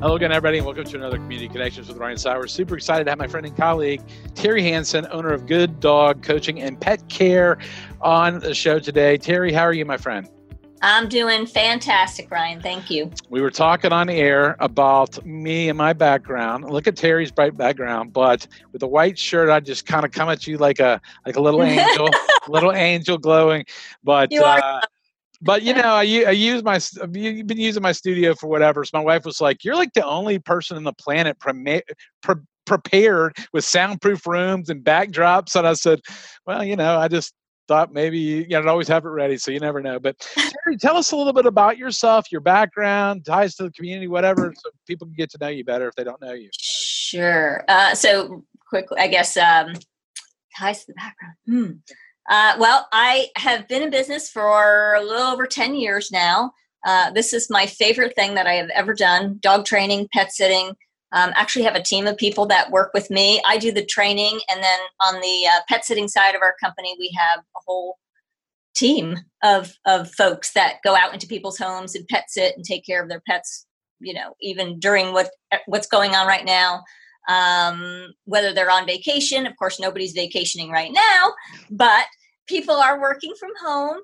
Hello again, everybody, and welcome to another Community Connections with Ryan Sauer. Super excited to have my friend and colleague, Terry Hanson, owner of Good Dog Coaching and Pet Care, on the show today. Terry, how are you, my friend? I'm doing fantastic, Ryan. Thank you. We were talking on the air about me and my background. Look at Terry's bright background, but with the white shirt, I just kind of come at you like a like a little angel, little angel glowing. But You are uh, but you know, I use my I've been using my studio for whatever. So my wife was like, "You're like the only person on the planet prema- pre- prepared with soundproof rooms and backdrops." And I said, "Well, you know, I just thought maybe you know, I'd always have it ready, so you never know." But Terry, tell us a little bit about yourself, your background, ties to the community, whatever, so people can get to know you better if they don't know you. Sure. Uh, so quickly, I guess um, ties to the background. Hmm. Uh, well, I have been in business for a little over 10 years now. Uh, this is my favorite thing that I have ever done dog training, pet sitting. Um, actually, have a team of people that work with me. I do the training, and then on the uh, pet sitting side of our company, we have a whole team of of folks that go out into people's homes and pet sit and take care of their pets. You know, even during what what's going on right now um, whether they're on vacation. Of course, nobody's vacationing right now, but people are working from home.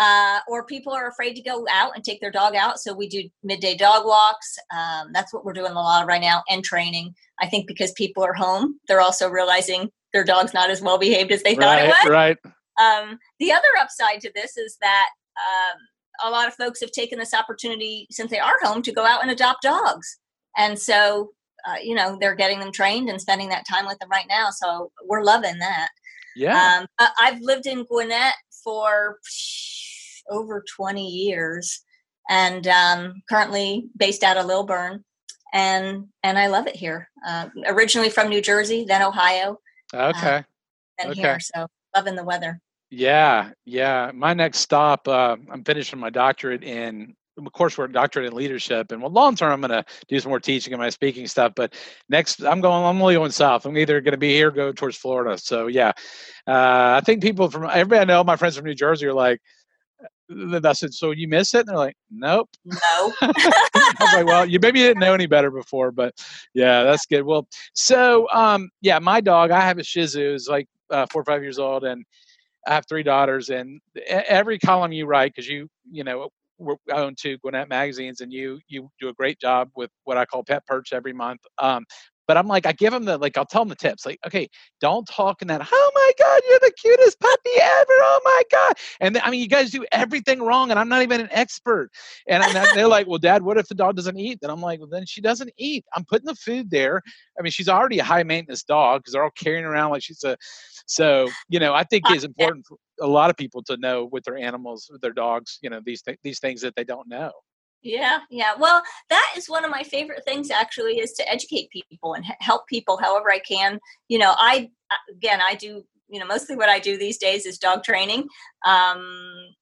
Uh, or people are afraid to go out and take their dog out. So we do midday dog walks. Um, that's what we're doing a lot of right now, and training. I think because people are home, they're also realizing their dog's not as well behaved as they thought it was. right. Um, the other upside to this is that um, a lot of folks have taken this opportunity since they are home to go out and adopt dogs. And so, uh, you know, they're getting them trained and spending that time with them right now. So we're loving that. Yeah. Um, I've lived in Gwinnett for over 20 years and um, currently based out of Lilburn. And, and I love it here. Uh, originally from New Jersey, then Ohio, okay. then Okay. here. So loving the weather. Yeah, yeah. My next stop, uh, I'm finishing my doctorate in coursework, doctorate in leadership, and well, long term, I'm going to do some more teaching and my speaking stuff. But next, I'm going. I'm only going south. I'm either going to be here, or go towards Florida. So yeah, uh, I think people from everybody I know, my friends from New Jersey, are like. uh, I said, so you miss it? And they're like, nope. No. I was like, well, you maybe you didn't know any better before, but yeah, that's good. Well, so um, yeah, my dog, I have a Shih Tzu, is like uh, four or five years old, and I have three daughters. And every column you write, because you you know I own two Gwinnett magazines, and you you do a great job with what I call pet perch every month. Um, but I'm like, I give them the like, I'll tell them the tips. Like, okay, don't talk in that. Oh my God, you're the cutest puppy ever. Oh my God. And then, I mean, you guys do everything wrong, and I'm not even an expert. And, and they're like, well, Dad, what if the dog doesn't eat? Then I'm like, well, then she doesn't eat. I'm putting the food there. I mean, she's already a high maintenance dog because they're all carrying around like she's a. So you know, I think it's important for a lot of people to know with their animals, with their dogs, you know, these th- these things that they don't know. Yeah, yeah. Well, that is one of my favorite things actually is to educate people and help people however I can. You know, I again, I do, you know, mostly what I do these days is dog training. Um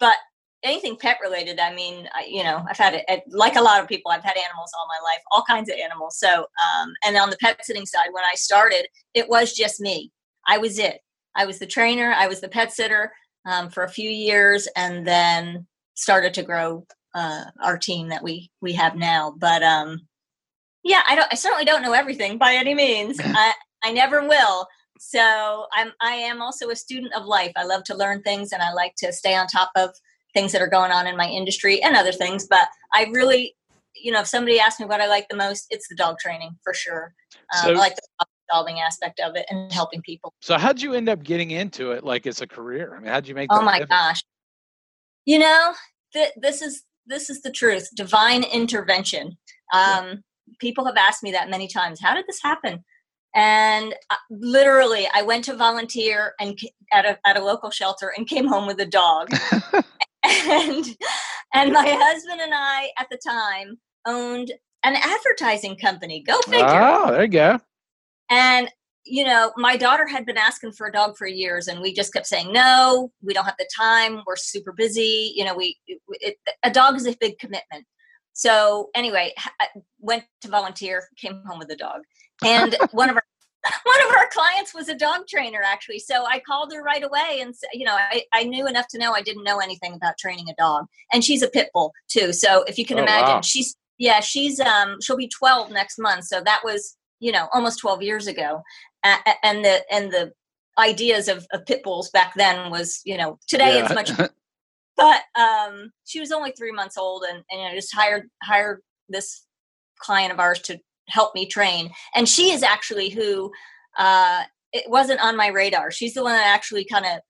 but anything pet related, I mean, I, you know, I've had it it- like a lot of people, I've had animals all my life, all kinds of animals. So, um and on the pet sitting side when I started, it was just me. I was it. I was the trainer, I was the pet sitter um, for a few years and then started to grow uh, our team that we we have now. But um, yeah, I don't. I certainly don't know everything by any means. I I never will. So I'm I am also a student of life. I love to learn things, and I like to stay on top of things that are going on in my industry and other things. But I really, you know, if somebody asks me what I like the most, it's the dog training for sure. Um, So- I like the solving aspect of it and helping people. So how'd you end up getting into it? Like it's a career. I mean, how'd you make? Oh my pivot? gosh. You know, th- this is this is the truth. Divine intervention. Um, People have asked me that many times. How did this happen? And uh, literally, I went to volunteer and at a at a local shelter and came home with a dog. and and my husband and I at the time owned an advertising company. Go figure. Oh, there you go. And you know, my daughter had been asking for a dog for years, and we just kept saying, no, we don't have the time. We're super busy. You know, we, it, a dog is a big commitment. So anyway, I went to volunteer, came home with a dog. And one of our one of our clients was a dog trainer actually so i called her right away and you know I, I knew enough to know i didn't know anything about training a dog and she's a pit bull too so if you can oh, imagine wow. she's yeah she's um she'll be 12 next month so that was you know almost 12 years ago and the and the ideas of, of pit bulls back then was you know today yeah. it's much but um she was only three months old and, and you know just hired hired this client of ours to help me train and she is actually who uh it wasn't on my radar she's the one that actually kind of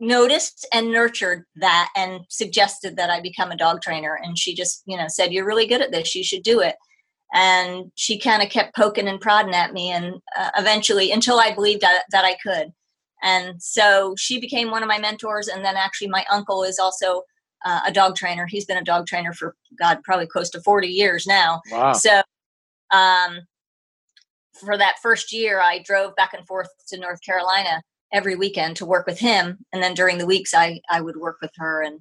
noticed and nurtured that and suggested that I become a dog trainer. And she just, you know, said, You're really good at this. You should do it and she kind of kept poking and prodding at me and uh, eventually until i believed that, that i could. And so she became one of my mentors and then actually my uncle is also uh, a dog trainer. He's been a dog trainer for god probably close to 40 years now. Wow. so um, for that first year i drove back and forth to north carolina every weekend to work with him and then during the weeks i i would work with her and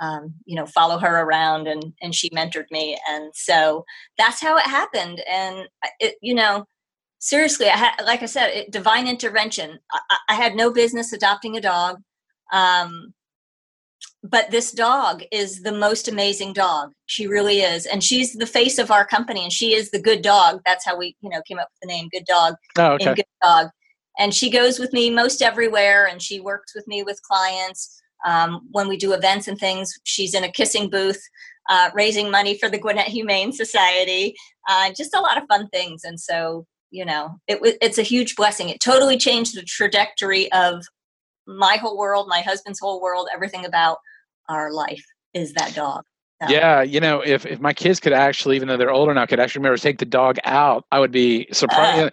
um, you know follow her around and and she mentored me. And so that's how it happened. And it you know seriously i had like i said it, divine intervention. I, I, had no business adopting a dog. Um, but this dog is the most amazing dog. She really is. And she's the face of our company and she is the good dog. That's how we you know came up with the name good dog oh, okay. good dog. And she goes with me most everywhere and she works with me with clients um, when we do events and things, she's in a kissing booth, uh, raising money for the Gwinnett Humane Society. Uh, just a lot of fun things. And so, you know, it, it's a huge blessing. It totally changed the trajectory of my whole world, my husband's whole world, everything about our life is that dog. So. Yeah, you know, if if my kids could actually, even though they're older now, could actually remember to take the dog out, I would be surprised. Uh,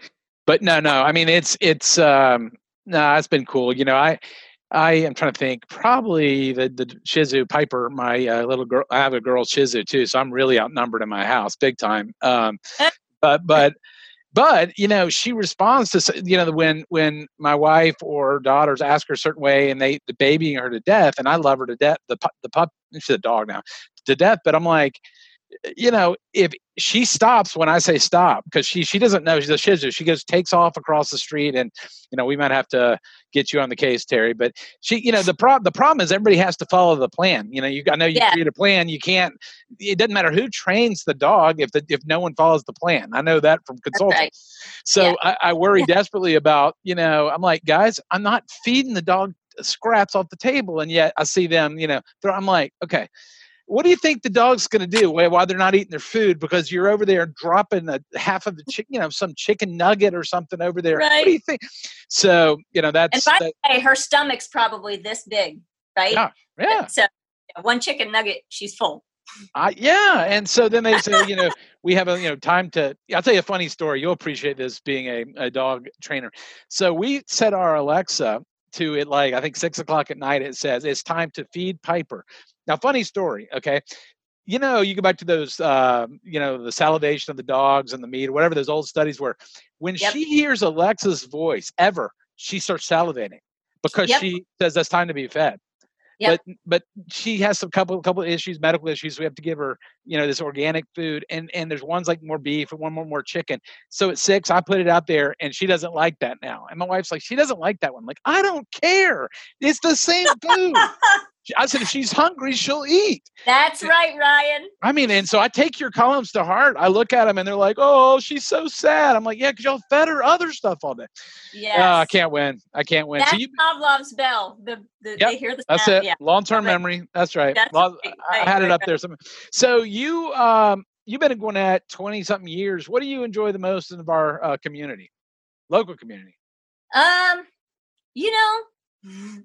but no, no, I mean, it's it's um, no, nah, it's been cool. You know, I I am trying to think. Probably the the Shih Tzu Piper, my uh, little girl. I have a girl Shih Tzu too, so I'm really outnumbered in my house, big time. Um, but but but you know, she responds to you know when when my wife or daughters ask her a certain way, and they the babying her to death, and I love her to death. The the pup, she's a dog now, to death. But I'm like, you know, if she stops when I say stop, because she she doesn't know she's a Shih Tzu. She goes takes off across the street, and you know we might have to get you on the case, Terry. But she, you know, the problem the problem is everybody has to follow the plan. You know, you I know you yeah. create a plan. You can't. It doesn't matter who trains the dog if the if no one follows the plan. I know that from consulting. Right. So yeah. I, I, worry desperately about you know. I'm like, guys, I'm not feeding the dog scraps off the table, and yet I see them. You know, I'm like, okay what do you think the dog's going to do while they're not eating their food because you're over there dropping a half of the chicken, you know, some chicken nugget or something over there? Right. What do you think? So, you know, that's. And by that, the way, her stomach's probably this big, right? Yeah. Yeah. So one chicken nugget, she's full. Uh, yeah, and so then they say, you know, we have a you know time to. I'll tell you a funny story. You'll appreciate this being a, a dog trainer. So we set our Alexa to it like I think six o'clock at night. It says it's time to feed Piper. Now, funny story, okay? You know, you go back to those, uh, you know, the salivation of the dogs and the meat, or whatever those old studies were. When yep. she hears Alexa's voice, ever, she starts salivating because yep. she says that's time to be fed. But but she has some couple couple issues, medical issues. We have to give her, you know, this organic food, and and there's one's like more beef and one more more chicken. So at six, I put it out there, and she doesn't like that now. And my wife's like, she doesn't like that one. I'm like I don't care. It's the same food. I said, if she's hungry, she'll eat. That's right, Ryan. I mean, and so I take your columns to heart. I look at them and they're like, oh, she's so sad. I'm like, yeah, because y'all fed her other stuff all day. Yeah. Uh, I can't win. I can't win. That's so you, Pavlov's bell. The, the, yep, they hear the sound. That's it. Yeah. Long term memory. That's right. That's Long, right. I had it up there. Somewhere. So you, um, you've been in Gwinnett 20 something years. What do you enjoy the most in our uh, community, local community? Um, you know,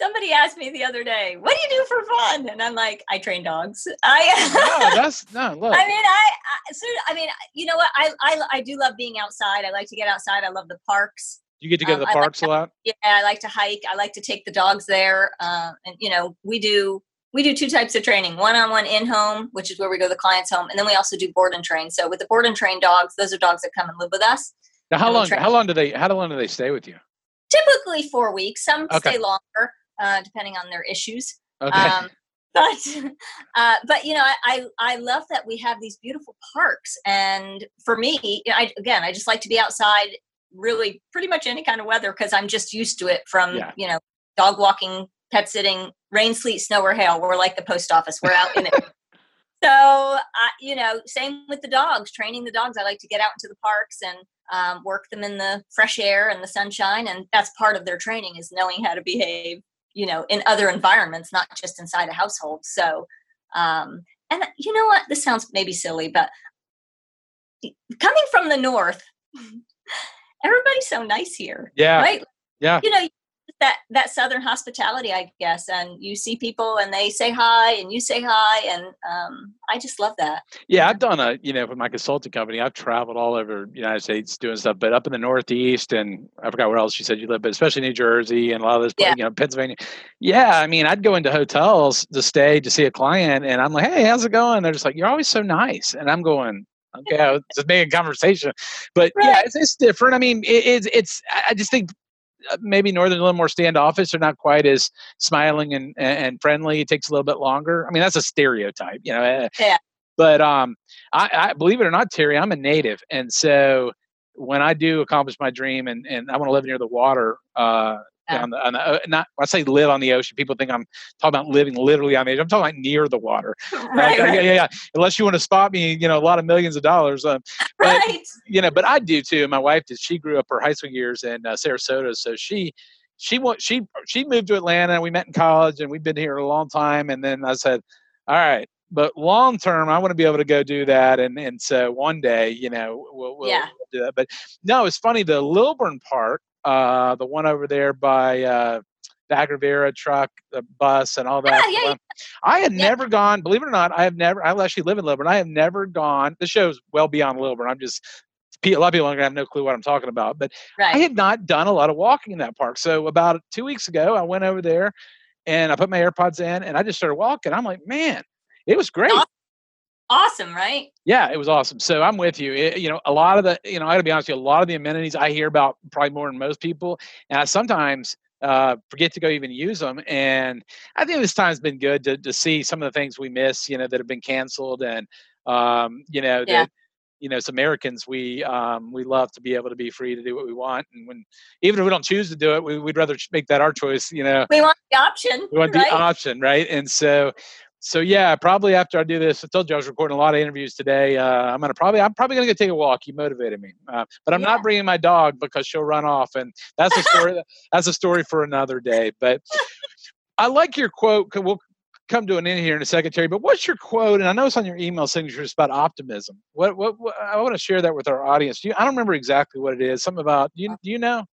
somebody asked me the other day, "What do you do for fun?" And I'm like, "I train dogs." I no, that's no. Look. I mean, I, I so I mean, you know what? I, I I do love being outside. I like to get outside. I love the parks. You get to go um, to the parks like a lot. Yeah, I like to hike. I like to take the dogs there. Uh, and you know, we do we do two types of training: one-on-one in-home, which is where we go to the client's home, and then we also do board and train. So with the board and train dogs, those are dogs that come and live with us. Now, how long? How long do they? How long do they stay with you? Typically four weeks. Some okay. stay longer, uh, depending on their issues. Okay. Um, but uh, but you know I, I love that we have these beautiful parks. And for me I, again i just like to be outside really pretty much any kind of weather because i'm just used to it from yeah. you know dog walking pet sitting rain sleet snow or hail. We're like the post office. We're out in it. So uh, you know same with the dogs training the dogs. I like to get out into the parks and um, work them in the fresh air and the sunshine. And that's part of their training is knowing how to behave you know in other environments not just inside a household. So um and you know what? This sounds maybe silly but coming from the north everybody's so nice here yeah. right? Yeah. You know that that southern hospitality i guess and you see people and they say hi and you say hi and um, i just love that yeah i've done a you know with my consulting company i've traveled all over the united states doing stuff but up in the northeast and i forgot where else you said you live but especially new jersey and a lot of this yeah. you know pennsylvania yeah i mean i'd go into hotels to stay to see a client and i'm like hey how's it going they're just like you're always so nice and i'm going okay, just making conversation. But right. yeah, it's, it's, different. I mean, it, it's it's. I just think maybe northern a little more standoffish. They're not quite as smiling and and friendly. It takes a little bit longer. I mean that's a stereotype you know eh. yeah. But um I, I believe it or not terry i'm a native. And so when i do accomplish my dream and and i want to live near the water uh on the, on the uh, not I say live on the ocean. People think I'm talking about living literally on the ocean. I'm talking about near the water. Right, right. Yeah, yeah, yeah. Unless you want to spot me, you know, a lot of millions of dollars. Uh, but, right. You know, but I do too. My wife did. She grew up her high school years in uh, Sarasota, so she she she she moved to Atlanta. and We met in college, and we've been here a long time. And then I said, all right. But long term, I want to be able to go do that, and and so one day, you know, we'll, we'll yeah. do that. But no, it's funny. The Lilburn Park uh, the one over there by uh, the Agravera truck, the bus, and all that. Yeah, yeah, yeah. I had never gone. Believe it or not, I have never. I actually live in Lilburn. I have never gone. The show's well beyond Lilburn. I'm just a lot of people are gonna have no clue what I'm talking about. But right. I had not done a lot of walking in that park. So about two weeks ago, I went over there and I put my AirPods in and I just started walking. I'm like, man, it was great awesome, right? Yeah, it was awesome. So I'm with you. It, you know, a lot of the, you know, I got to be honest with you, a lot of the amenities I hear about probably more than most people, and I sometimes uh, forget to go even use them. And I think this time's been good to to see some of the things we miss, you know, that have been canceled, and um, you know, yeah. that you know, as Americans, we um, we love to be able to be free to do what we want, and when even if we don't choose to do it, we, would rather make that our choice. You know, we want the option. We want right? the option, right? And so so yeah, probably after I do this, I told you I was recording a lot of interviews today. Uh, I'm gonna probably I'm probably gonna go take a walk. You motivated me, uh, but I'm yeah. not bringing my dog because she'll run off, and that's a story. that's a story for another day. But I like your quote. We'll come to an end here in a second, Terry. But what's your quote? And I know it's on your email signature. It's about optimism. What, what, what I want to share that with our audience. You, I don't remember exactly what it is. Something about do you do you know?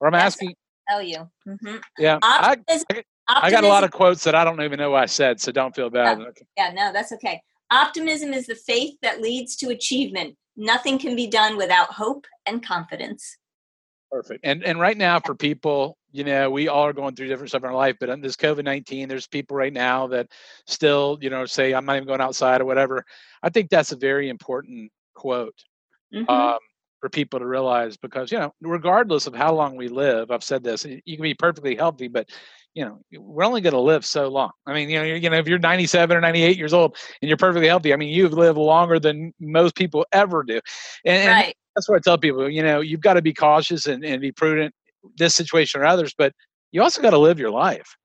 Or I'm asking. Tell you. Mm-hmm. Yeah, optimism, I, I, Optimism, I got a lot of quotes that I don't even know what I said, so don't feel bad. Yeah, yeah, no, that's okay. Optimism is the faith that leads to achievement. Nothing can be done without hope and confidence. Perfect. And and right now for people, you know, we all are going through different stuff in our life, but on this COVID nineteen, there's people right now that still, you know, say I'm not even going outside or whatever. I think that's a very important quote. Mm-hmm. Um, for people to realize because you know regardless of how long we live i've said this you can be perfectly healthy but you know we're only going to live so long. I mean you know you know if you're 97 or 98 years old and you're perfectly healthy i mean you've lived longer than most people ever do. And, right. and that's what i tell people you know you've got to be cautious and, and be prudent this situation or others but you also got to live your life.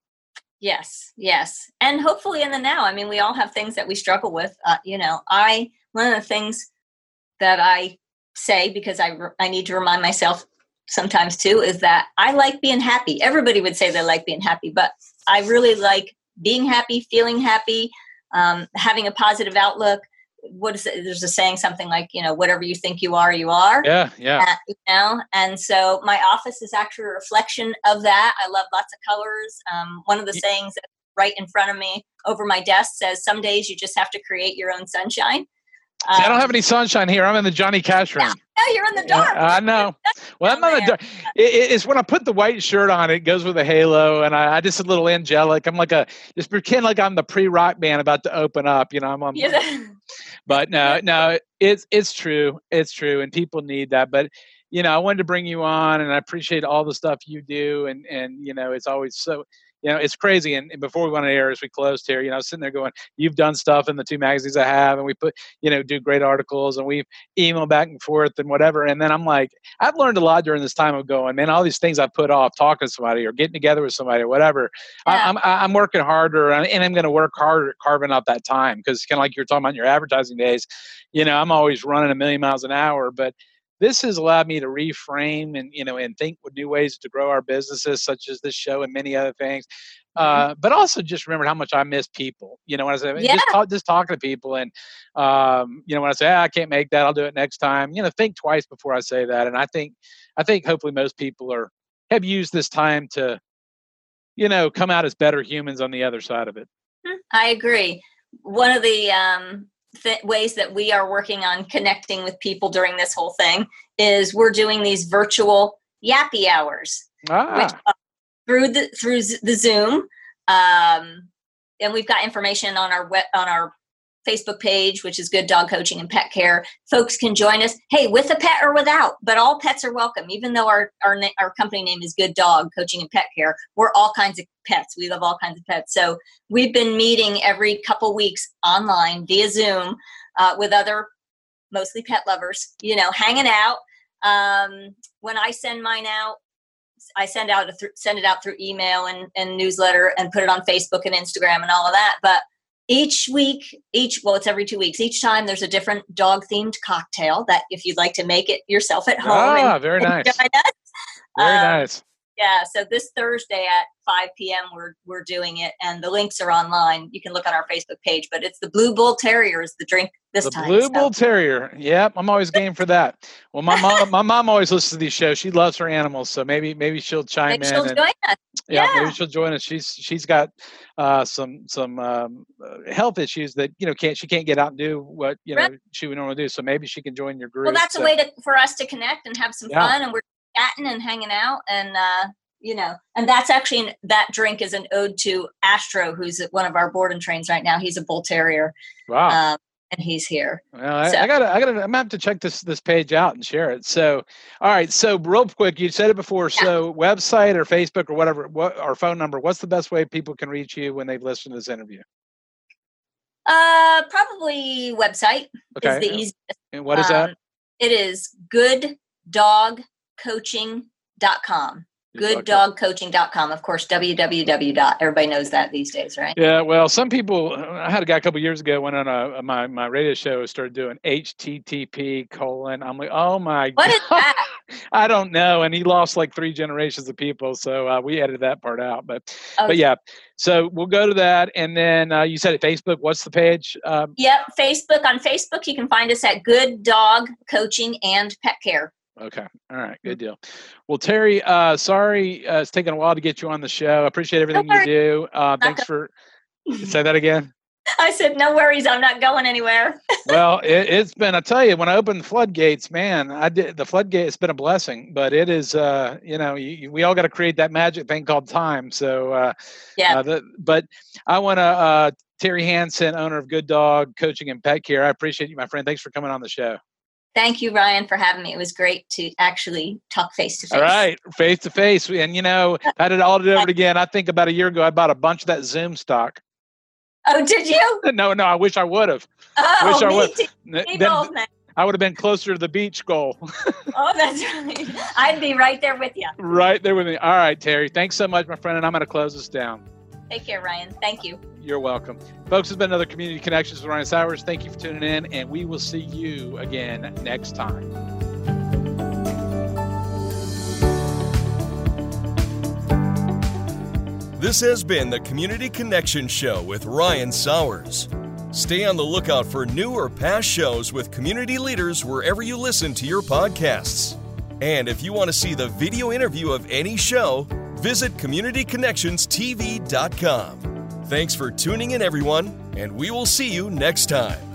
Yes yes. And hopefully in the now i mean we all have things that we struggle with uh, you know i one of the things that i say because i i need to remind myself sometimes too is that I like being happy. Everybody would say they like being happy, but I really like being happy, feeling happy, um, having a positive outlook. What is it? There's a saying something like, you know, whatever you think you are, you are. Yeah, yeah. Uh, you know, and so my office is actually a reflection of that. I love lots of colors. Um, one of the sayings right in front of me over my desk says, "Some days you just have to create your own sunshine." See, I don't have um, any sunshine here. I'm in the Johnny Cash room. Yeah, you're in the dark. I know. Well, I'm not the dark. It, it's when I put the white shirt on, it goes with a halo, and I, I just a little angelic. I'm like a just pretend like I'm the pre-rock band about to open up. You know, I'm on. Yeah. but no, no, it's it's true. It's true, and people need that. But you know, I wanted to bring you on, and I appreciate all the stuff you do, and and you know, it's always so you know, it's crazy. And, and, before we went on air, as we closed here, you know, sitting there going, you've done stuff in the two magazines I have, and we put, you know, do great articles, and we email back and forth and whatever. And then I'm like, I've learned a lot during this time of going, man, all these things I put off, talking to somebody or getting together with somebody or whatever. Yeah. I, am I'm, I'm working harder, and I'm going to work harder carving out that time because kind of like you're talking about your advertising days, you know, I'm always running a million miles an hour, but this has allowed me to reframe and you know and think with new ways to grow our businesses such as this show and many other things mm-hmm. uh, but also just remember how much i miss people you know when i say yeah. just, talk, just talking to people and um, you know when i say ah, i can't make that i'll do it next time you know think twice before i say that and i think i think hopefully most people are have used this time to you know come out as better humans on the other side of it hmm, i agree one of the um, th- ways that we are working on connecting with people during this whole thing is we're doing these virtual yappy hours ah. which, uh, through the through the Zoom, um, and we've got information on our web, on our Facebook page, which is Good Dog Coaching and Pet Care. Folks can join us. Hey, with a pet or without, but all pets are welcome. Even though our our, our company name is Good Dog Coaching and Pet Care, we're all kinds of pets. We love all kinds of pets. So we've been meeting every couple weeks online via Zoom uh, with other mostly pet lovers. You know, hanging out. Um, when I send mine out, I send out a th- send it out through email and, and newsletter and put it on Facebook and Instagram and all of that. But each week each well it's every two weeks. Each time there's a different dog themed cocktail that if you'd like to make it yourself at home ah, very nice. very um, nice yeah so this thursday at 5 p.m we're we're doing it and the links are online you can look on our facebook page but it's the blue bull terrier is the drink this the time blue so. bull terrier yep i'm always game for that well my mom my mom always listens to these shows she loves her animals so maybe maybe she'll chime maybe in she'll and, join us. Yeah, yeah, maybe she'll join us she's she's got uh, some some um, uh, health issues that you know can't she can't get out and do what you know right. she would normally do so maybe she can join your group well that's so. a way to, for us to connect and have some yeah. fun and we're chatting and hanging out and uh, you know and that's actually that drink is an ode to astro who's one of our board and trains right now. He's a bull terrier wow. um, and he's here. Well, I, so. I, gotta i gotta i'm gonna have to check this this page out and share it. So all right so real quick you said it before. Yeah. so website or facebook or whatever what or phone number what's the best way people can reach you when they've listened to this interview? Uh probably website okay. is the easiest. And what is um, that it is gooddogcoaching.com gooddogcoaching.com of course www dot. everybody knows that these days right? Yeah well some people i had a guy a couple years ago went on a, my my radio show and started doing http colon. I'm like oh my what god. is that? i don't know. And he lost like three generations of people. So uh, we edited that part out. But okay. but yeah. So we'll go to that. And then uh, you said at facebook what's the page? Um, yep facebook. On facebook you can find us at good dog coaching and pet care Okay. All right. Good deal. Well, Terry, uh, sorry uh, it's taken a while to get you on the show. I appreciate everything you do. Uh, thanks for say that again. I said, no worries. I'm not going anywhere. well, it, has been, I tell you, when I opened the floodgates, man, I did the floodgate. It's been a blessing, but it is, uh, you know, you, we all got to create that magic thing called time. So, uh, yeah. Uh, the, but I want to, uh, Terry Hansen, owner of Good Dog Coaching and Pet Care. I appreciate you, my friend. Thanks for coming on the show. Thank you, Ryan, for having me. It was great to actually talk face to face. All right, face to face. And you know, I did all it again. I think about a year ago, I bought a bunch of that Zoom stock. Oh, did you? no, no. I wish I would have. Oh, wish I would. Man. I would have been closer to the beach goal. oh, that's right. I'd be right there with you. Right there with me. All right, Terry. Thanks so much, my friend. And I'm going to close this down. Take care, Ryan. Thank you. You're welcome. Folks, it's been another Community Connections with Ryan Sowers. Thank you for tuning in, and we will see you again next time. This has been the Community Connection Show with Ryan Sowers. Stay on the lookout for new or past shows with community leaders wherever you listen to your podcasts. And if you want to see the video interview of any show, visit CommunityConnectionsTV.com. Thanks for tuning in, everyone, and we will see you next time.